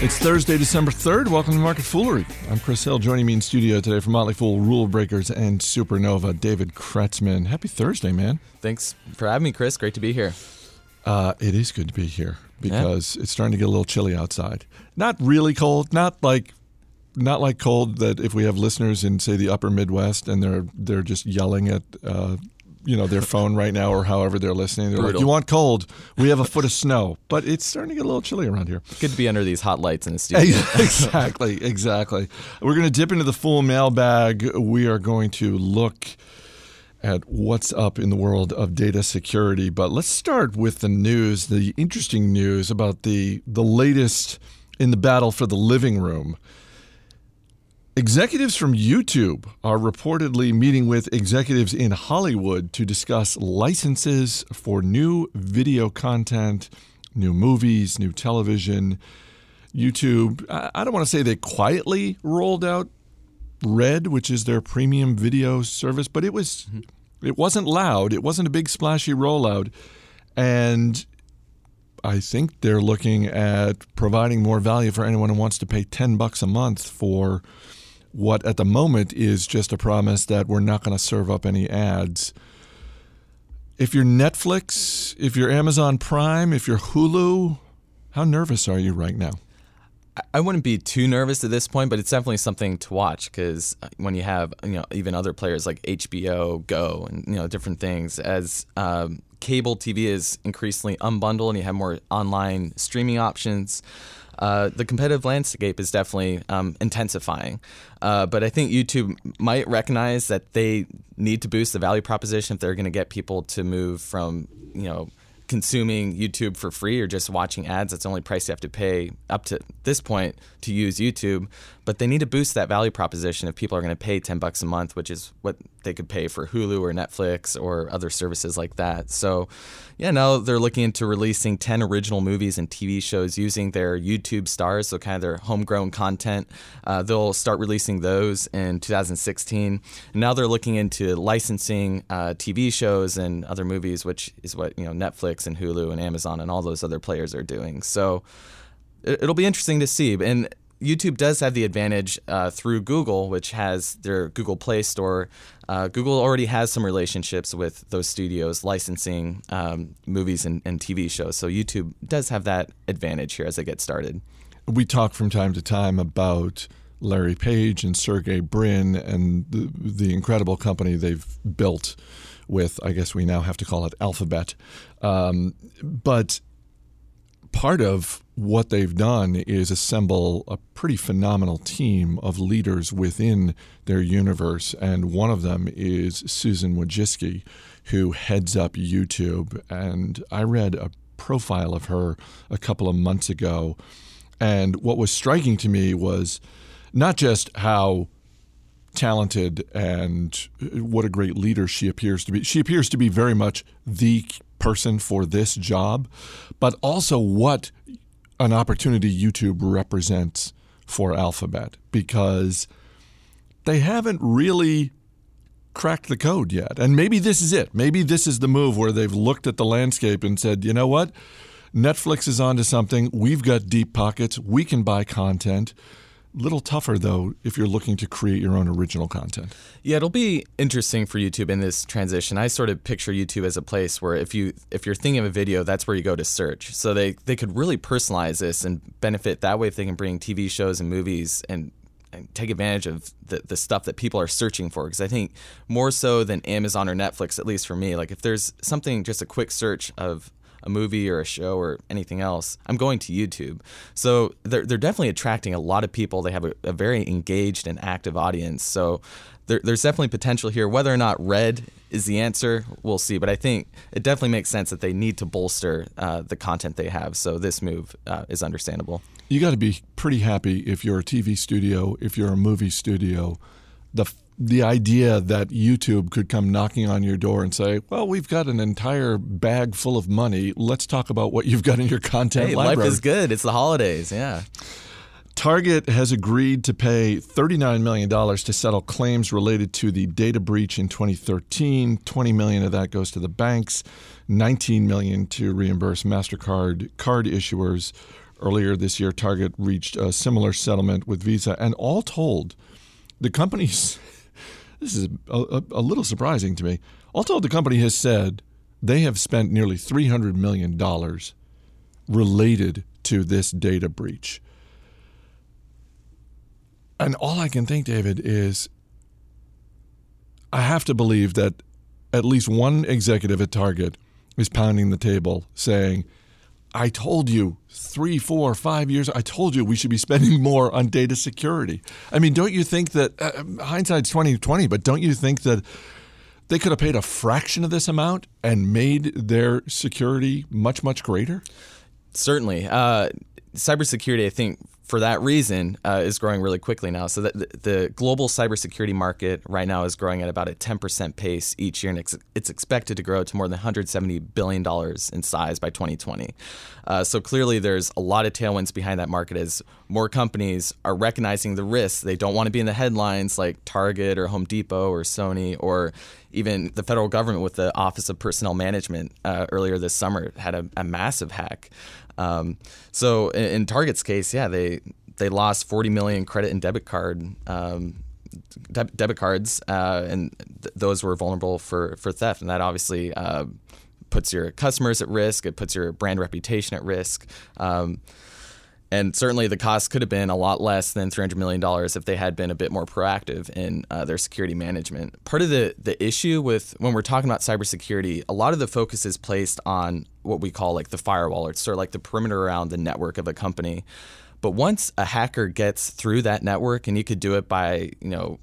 It's Thursday, December 3rd. Welcome to Market Foolery. I'm Chris Hill. Joining me in studio today from Motley Fool, Rule Breakers, and Supernova, David Kretzmann. Happy Thursday, man. Thanks for having me, Chris. Great to be here. Uh, it is good to be here because yeah. it's starting to get a little chilly outside. Not really cold, not like not like cold that if we have listeners in say the upper Midwest and they're they're just yelling at uh, you know their phone right now or however they're listening. They're Brutal. like, "You want cold? We have a foot of snow." But it's starting to get a little chilly around here. Good to be under these hot lights in the studio. exactly, exactly. We're going to dip into the full mailbag. We are going to look at what's up in the world of data security. But let's start with the news, the interesting news about the the latest in the battle for the living room. Executives from YouTube are reportedly meeting with executives in Hollywood to discuss licenses for new video content, new movies, new television. YouTube, I don't want to say they quietly rolled out Red, which is their premium video service, but it was it wasn't loud. It wasn't a big splashy rollout. And I think they're looking at providing more value for anyone who wants to pay 10 bucks a month for what at the moment is just a promise that we're not going to serve up any ads. If you're Netflix, if you're Amazon Prime, if you're Hulu, how nervous are you right now? I wouldn't be too nervous at this point, but it's definitely something to watch because uh, when you have you know even other players like HBO Go and you know different things as um, cable TV is increasingly unbundled and you have more online streaming options uh, the competitive landscape is definitely um, intensifying. Uh, but I think YouTube might recognize that they need to boost the value proposition if they're going to get people to move from, you know, consuming YouTube for free or just watching ads. That's the only price you have to pay up to this point to use YouTube. But they need to boost that value proposition if people are going to pay 10 bucks a month, which is what they could pay for Hulu or Netflix or other services like that. So, yeah, now they're looking into releasing 10 original movies and TV shows using their YouTube stars, so kind of their homegrown content. Uh, they'll start releasing those in 2016. And now they're looking into licensing uh, TV shows and other movies, which is what, you know, Netflix and Hulu and Amazon and all those other players are doing. So, it'll be interesting to see. And YouTube does have the advantage uh, through Google, which has their Google Play Store. Uh, Google already has some relationships with those studios licensing um, movies and, and, TV shows. So YouTube does have that advantage here as they get started. We talk from time to time about Larry Page and Sergey Brin and the, the incredible company they've built with, I guess we now have to call it Alphabet. Um, but part of what they've done is assemble a pretty phenomenal team of leaders within their universe. And one of them is Susan Wojcicki, who heads up YouTube. And I read a profile of her a couple of months ago. And what was striking to me was not just how talented and what a great leader she appears to be. She appears to be very much the person for this job, but also what an opportunity YouTube represents for Alphabet because they haven't really cracked the code yet. And maybe this is it. Maybe this is the move where they've looked at the landscape and said, you know what? Netflix is onto something. We've got deep pockets. We can buy content little tougher though if you're looking to create your own original content. Yeah, it'll be interesting for YouTube in this transition. I sort of picture YouTube as a place where if you if you're thinking of a video, that's where you go to search. So they they could really personalize this and benefit that way if they can bring TV shows and movies and and take advantage of the, the stuff that people are searching for because i think more so than amazon or netflix at least for me like if there's something just a quick search of a movie or a show or anything else, I'm going to YouTube. So they're, they're definitely attracting a lot of people. They have a, a very engaged and active audience. So there, there's definitely potential here. Whether or not red is the answer, we'll see. But I think it definitely makes sense that they need to bolster uh, the content they have. So this move uh, is understandable. You got to be pretty happy if you're a TV studio, if you're a movie studio. The the idea that YouTube could come knocking on your door and say, "Well, we've got an entire bag full of money. Let's talk about what you've got in your content hey, library." Life is good. It's the holidays. Yeah. Target has agreed to pay $39 million to settle claims related to the data breach in 2013. 20 million of that goes to the banks, 19 million to reimburse Mastercard card issuers. Earlier this year, Target reached a similar settlement with Visa, and all told, the company's this is a, a, a little surprising to me. All told, the company has said they have spent nearly $300 million related to this data breach. And all I can think, David, is I have to believe that at least one executive at Target is pounding the table saying, I told you three, four, five years. I told you we should be spending more on data security. I mean, don't you think that uh, hindsight's twenty twenty? But don't you think that they could have paid a fraction of this amount and made their security much, much greater? Certainly, uh, cybersecurity. I think for that reason, uh, is growing really quickly now. So the, the global cybersecurity market right now is growing at about a 10% pace each year, and it's, it's expected to grow to more than 170 billion dollars in size by 2020. Uh, so clearly, there's a lot of tailwinds behind that market as more companies are recognizing the risks. They don't want to be in the headlines like Target or Home Depot or Sony or even the federal government with the Office of Personnel Management uh, earlier this summer had a, a massive hack. Um, so in, in, Target's case, yeah, they they lost 40 million credit and debit card um, de- debit cards, uh, and th- those were vulnerable for for theft, and that obviously. Uh, puts your customers at risk. It puts your brand reputation at risk. Um, and certainly the cost could have been a lot less than $300 million if they had been a bit more proactive in uh, their security management. Part of the, the issue with when we're talking about cybersecurity, a lot of the focus is placed on what we call like the firewall, or sort of like the perimeter around the network of a company. But once a hacker gets through that network, and you could do it by, you know,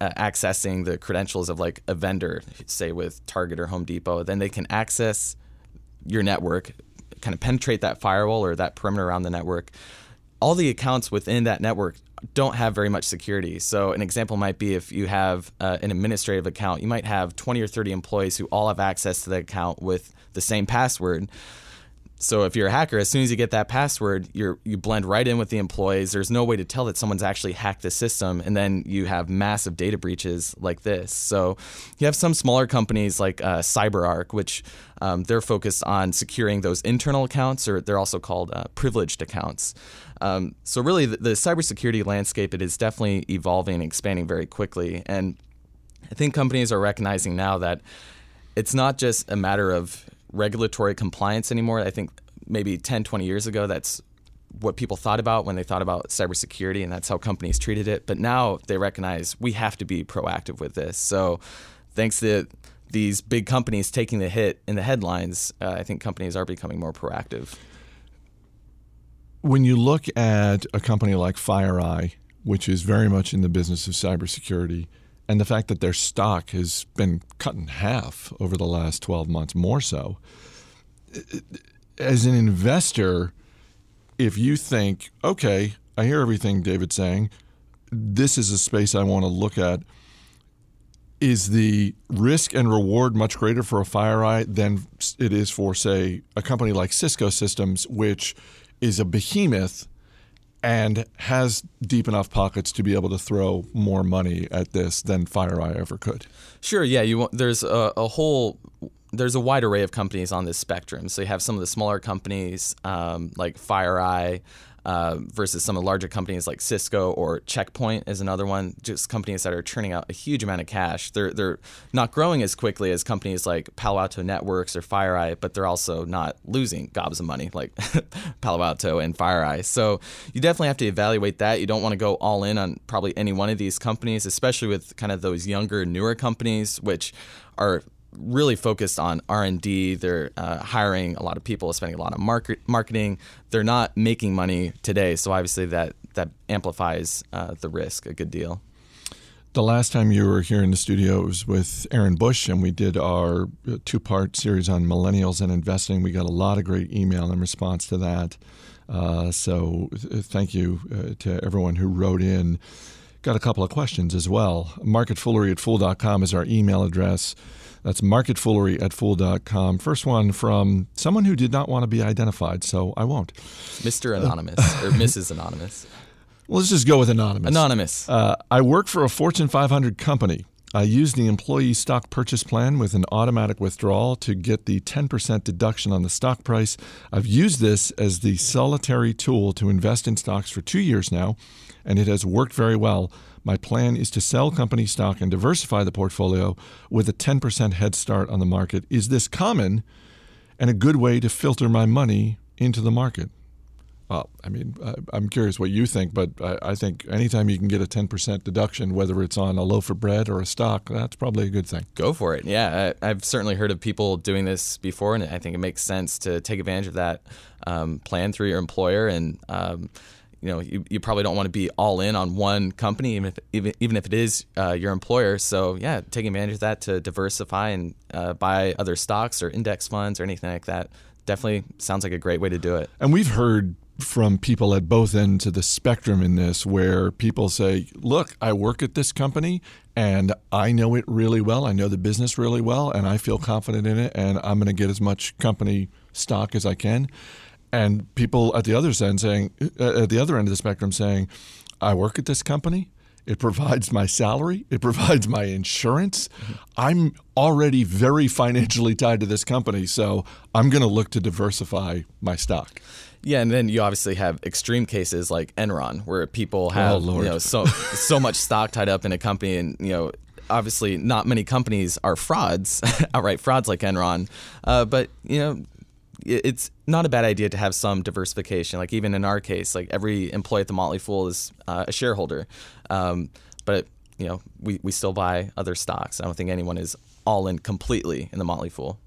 accessing the credentials of like a vendor, say with Target or Home Depot, then they can access your network kind of penetrate that firewall or that perimeter around the network, all the accounts within that network don't have very much security. So, an example might be if you have uh, an administrative account, you might have 20 or 30 employees who all have access to the account with the same password. So if you're a hacker, as soon as you get that password, you you blend right in with the employees. There's no way to tell that someone's actually hacked the system, and then you have massive data breaches like this. So you have some smaller companies like uh, CyberArk, which um, they're focused on securing those internal accounts, or they're also called uh, privileged accounts. Um, so really, the, the cybersecurity landscape it is definitely evolving and expanding very quickly, and I think companies are recognizing now that it's not just a matter of regulatory compliance anymore. I think maybe 10, 20 years ago, that's what people thought about when they thought about cybersecurity, and that's how companies treated it. But now they recognize we have to be proactive with this. So, thanks to these big companies taking the hit in the headlines, uh, I think companies are becoming more proactive. When you look at a company like FireEye, which is very much in the business of cybersecurity, and the fact that their stock has been cut in half over the last 12 months, more so. As an investor, if you think, okay, I hear everything David's saying, this is a space I want to look at. Is the risk and reward much greater for a FireEye than it is for, say, a company like Cisco Systems, which is a behemoth and has deep enough pockets to be able to throw more money at this than FireEye ever could. Sure. Yeah. You want, there's a, a whole there's a wide array of companies on this spectrum. So you have some of the smaller companies um, like FireEye, uh, versus some of the larger companies like Cisco or Checkpoint is another one. Just companies that are churning out a huge amount of cash. They're they're not growing as quickly as companies like Palo Alto Networks or FireEye, but they're also not losing gobs of money like Palo Alto and FireEye. So you definitely have to evaluate that. You don't want to go all in on probably any one of these companies, especially with kind of those younger, newer companies, which are really focused on r&d they're uh, hiring a lot of people spending a lot of market, marketing they're not making money today so obviously that, that amplifies uh, the risk a good deal the last time you were here in the studio it was with Aaron Bush, and we did our uh, two part series on millennials and investing. We got a lot of great email in response to that. Uh, so, th- thank you uh, to everyone who wrote in. Got a couple of questions as well. Marketfoolery at fool.com is our email address. That's marketfoolery at fool.com. First one from someone who did not want to be identified, so I won't. Mr. Anonymous or Mrs. Anonymous. Well, let's just go with anonymous. Anonymous. Uh, I work for a Fortune 500 company. I use the employee stock purchase plan with an automatic withdrawal to get the 10% deduction on the stock price. I've used this as the solitary tool to invest in stocks for two years now, and it has worked very well. My plan is to sell company stock and diversify the portfolio with a 10% head start on the market. Is this common and a good way to filter my money into the market? Well, I mean, I'm curious what you think, but I think anytime you can get a 10% deduction, whether it's on a loaf of bread or a stock, that's probably a good thing. Go for it. Yeah, I've certainly heard of people doing this before, and I think it makes sense to take advantage of that um, plan through your employer. And um, you know, you, you probably don't want to be all in on one company, even if even, even if it is uh, your employer. So yeah, taking advantage of that to diversify and uh, buy other stocks or index funds or anything like that definitely sounds like a great way to do it. And we've heard from people at both ends of the spectrum in this where people say, Look, I work at this company and I know it really well. I know the business really well and I feel confident in it and I'm going to get as much company stock as I can. And people at the other end saying, uh, at the other end of the spectrum saying, I work at this company. It provides my salary. It provides my insurance. Mm-hmm. I'm already very financially tied to this company, so I'm going to look to diversify my stock. Yeah, and then you obviously have extreme cases like Enron, where people oh, have oh, you know so so much stock tied up in a company, and you know obviously not many companies are frauds, outright frauds like Enron, uh, but you know it's not a bad idea to have some diversification. Like even in our case, like every employee at the Motley Fool is uh, a shareholder, um, but you know we we still buy other stocks. I don't think anyone is all in completely in the Motley Fool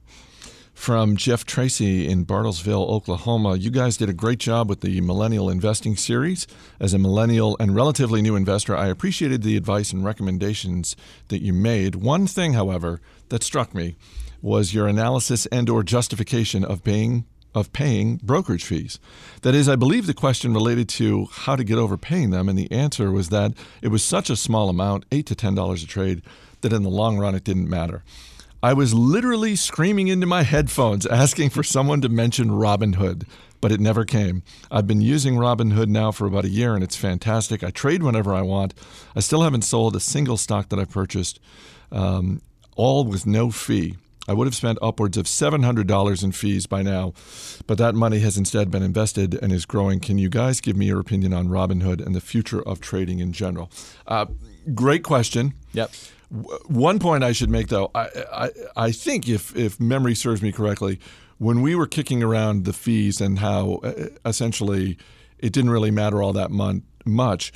from Jeff Tracy in Bartlesville, Oklahoma. You guys did a great job with the Millennial Investing Series. As a millennial and relatively new investor, I appreciated the advice and recommendations that you made. One thing, however, that struck me was your analysis and or justification of paying of paying brokerage fees. That is, I believe the question related to how to get over paying them, and the answer was that it was such a small amount, eight to ten dollars a trade, that in the long run it didn't matter. I was literally screaming into my headphones asking for someone to mention Robinhood, but it never came. I've been using Robinhood now for about a year and it's fantastic. I trade whenever I want. I still haven't sold a single stock that I've purchased, um, all with no fee. I would have spent upwards of $700 in fees by now, but that money has instead been invested and is growing. Can you guys give me your opinion on Robinhood and the future of trading in general? Uh, great question. Yep. One point I should make, though, I, I, I think if, if memory serves me correctly, when we were kicking around the fees and how uh, essentially it didn't really matter all that mon- much,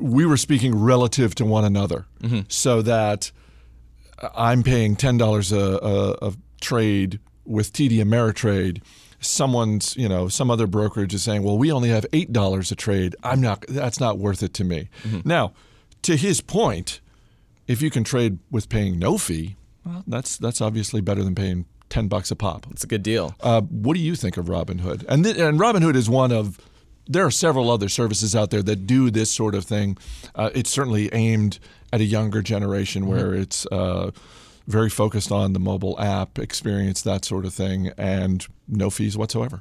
we were speaking relative to one another. Mm-hmm. So that I'm paying $10 a, a, a trade with TD Ameritrade someone's, you know, some other brokerage is saying, well, we only have $8 a trade. I'm not, that's not worth it to me. Mm-hmm. Now, to his point, if you can trade with paying no fee, well, that's that's obviously better than paying ten bucks a pop. It's a good deal. Uh, what do you think of Robinhood? And th- and Robinhood is one of there are several other services out there that do this sort of thing. Uh, it's certainly aimed at a younger generation mm-hmm. where it's uh, very focused on the mobile app experience, that sort of thing, and no fees whatsoever.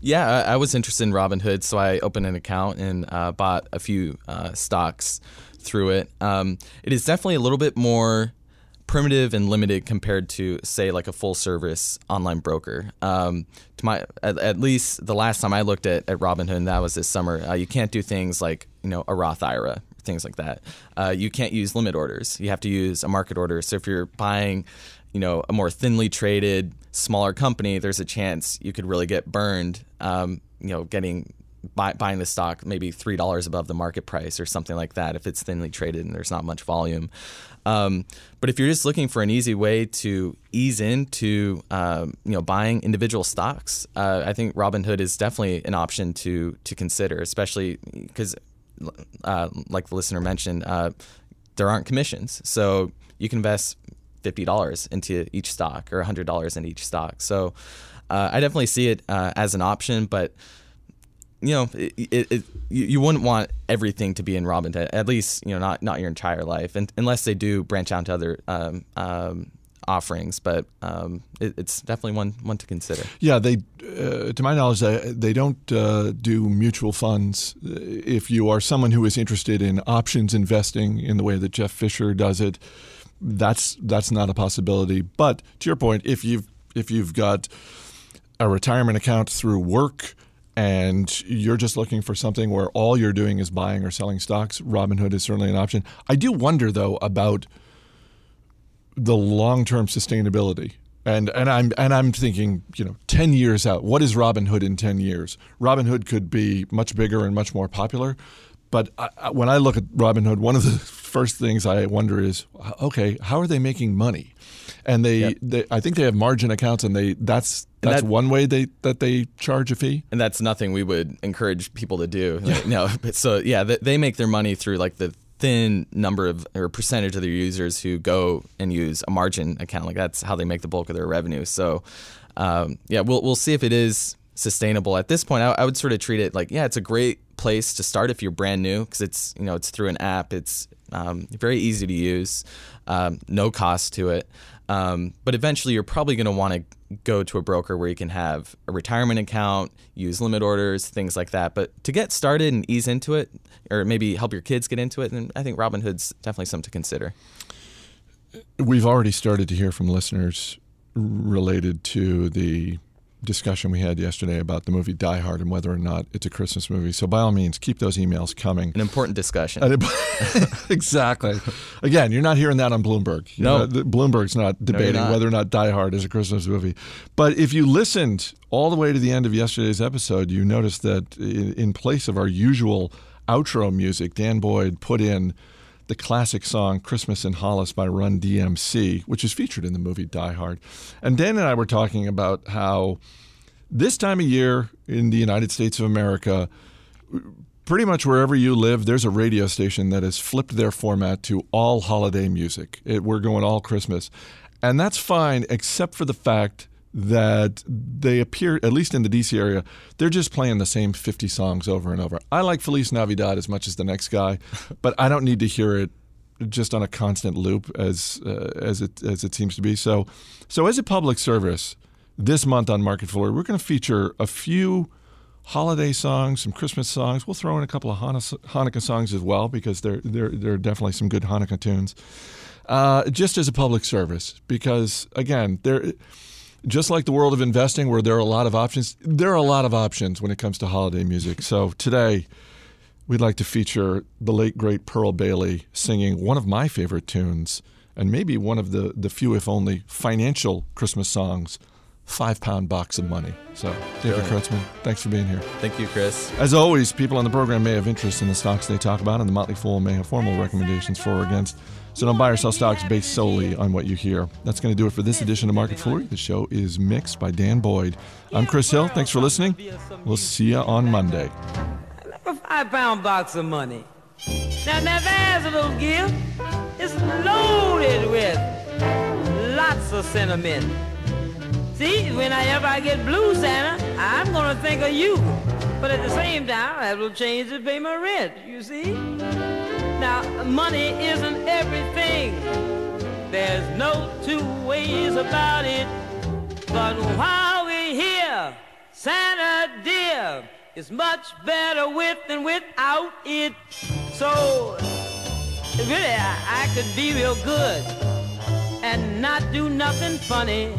Yeah, I, I was interested in Robinhood, so I opened an account and uh, bought a few uh, stocks through it. Um, it is definitely a little bit more primitive and limited compared to say like a full service online broker. Um, to my at, at, least the last time i looked at, at robinhood that was this summer uh, you can't do things like you know a roth ira things like that. Uh, you can't use limit orders. You have to use a market order. So if you're buying you know a more thinly traded smaller company there's a chance you could really get burned um, you know getting buy, buying the stock maybe three dollars above the market price or something like that if it's thinly traded and there's not much volume. Um, but if you're just looking for an easy way to ease into um, you know buying individual stocks, uh, I think Robinhood is definitely an option to to consider, especially because uh, like the listener mentioned, uh, there aren't commissions, so you can invest fifty dollars into each stock or hundred dollars in each stock. So uh, I definitely see it uh, as an option, but you know, it, it, it, you wouldn't want everything to be in Robinhood, at least you know not not your entire life, and unless they do branch out to other um, um, offerings. But um, it, it's definitely one one to consider. Yeah, they, uh, to my knowledge, they, they don't uh, do mutual funds. If you are someone who is interested in options investing in the way that Jeff Fischer does it, that's that's not a possibility. But to your point, if you've if you've got a retirement account through work and you're just looking for something where all you're doing is buying or selling stocks, Robinhood is certainly an option. I do wonder though about the long-term sustainability. And and I'm and I'm thinking, you know, 10 years out. What is Robinhood in 10 years? Robinhood could be much bigger and much more popular, but I, when I look at Robinhood, one of the first things I wonder is, okay, how are they making money? And they, yep. they I think they have margin accounts, and they that's that's that, one way they that they charge a fee. And that's nothing we would encourage people to do. Yeah. no, so yeah, they make their money through like the thin number of or percentage of their users who go and use a margin account. Like that's how they make the bulk of their revenue. So um, yeah, we'll we'll see if it is sustainable at this point. I, I would sort of treat it like yeah, it's a great place to start if you're brand new because it's you know it's through an app. It's um, very easy to use, um, no cost to it. Um, but eventually, you're probably going to want to go to a broker where you can have a retirement account, use limit orders, things like that. But to get started and ease into it, or maybe help your kids get into it, then I think Robinhood's definitely something to consider. We've already started to hear from listeners related to the discussion we had yesterday about the movie Die Hard and whether or not it's a Christmas movie. So by all means, keep those emails coming. An important discussion. exactly. Again, you're not hearing that on Bloomberg. No, Bloomberg's not debating no, not. whether or not Die Hard is a Christmas movie. But if you listened all the way to the end of yesterday's episode, you noticed that in place of our usual outro music, Dan Boyd put in the classic song Christmas in Hollis by Run DMC, which is featured in the movie Die Hard. And Dan and I were talking about how this time of year in the United States of America, pretty much wherever you live, there's a radio station that has flipped their format to all holiday music. It, we're going all Christmas. And that's fine, except for the fact that they appear, at least in the DC area, they're just playing the same 50 songs over and over. I like Feliz Navidad as much as the next guy, but I don't need to hear it just on a constant loop as uh, as it as it seems to be. So, so as a public service, this month on Market Foolery, we're going to feature a few holiday songs, some Christmas songs. We'll throw in a couple of Hanukkah songs as well because there there there are definitely some good Hanukkah tunes. Uh, just as a public service, because again, there just like the world of investing, where there are a lot of options, there are a lot of options when it comes to holiday music. So today, we'd like to feature the late, great Pearl Bailey singing one of my favorite tunes, and maybe one of the, the few, if only, financial Christmas songs. Five pound box of money. So, David Kretzmann, thanks for being here. Thank you, Chris. As always, people on the program may have interest in the stocks they talk about, and the Motley Fool may have formal recommendations for or against. So don't buy or sell stocks based solely on what you hear. That's going to do it for this edition of Market Foolery. The show is mixed by Dan Boyd. I'm Chris Hill. Thanks for listening. We'll see you on Monday. A five pound box of money. Now, now there's a little gift. It's loaded with lots of sentiment. See, whenever I get blue, Santa, I'm gonna think of you. But at the same time, I will change to pay my rent, you see? Now, money isn't everything. There's no two ways about it. But while we're here, Santa dear, it's much better with than without it. So, really, I, I could be real good and not do nothing funny.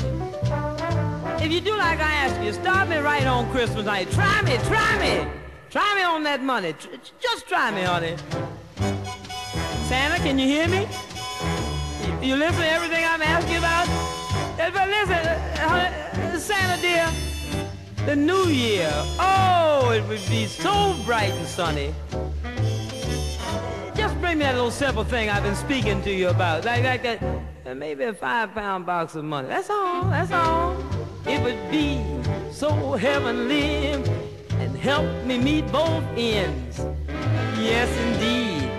If you do like I ask you, start me right on Christmas night. Try me, try me. Try me on that money. Just try me, honey. Santa, can you hear me? You listen to everything I'm asking about? But listen, uh, Santa dear, the new year, oh, it would be so bright and sunny. Just bring me that little simple thing I've been speaking to you about, like, like that, uh, maybe a five pound box of money. That's all, that's all. It would be so heavenly and help me meet both ends. Yes, indeed.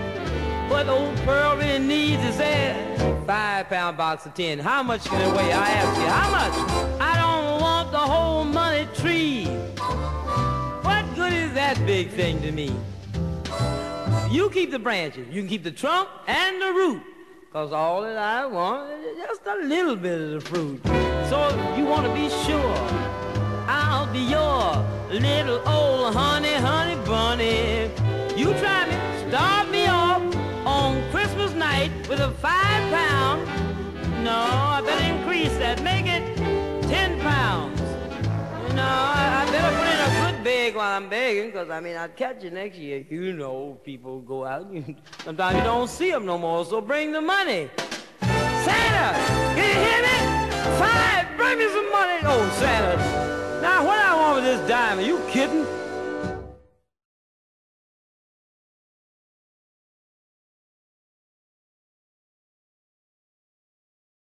What old Pearl really needs is that five pound box of tin. How much can it weigh? I ask you, how much? I don't want the whole money tree. What good is that big thing to me? You keep the branches. You can keep the trunk and the root. Cause all that I want is just a little bit of the fruit. So you want to be sure, I'll be your little old honey, honey bunny. You try beg while I'm begging, because I mean, I'd catch you next year. You know, people go out. Sometimes you don't see them no more, so bring the money. Santa, can you hear me? Five, bring me some money. Oh, Santa. Now, what I want with this diamond? You kidding?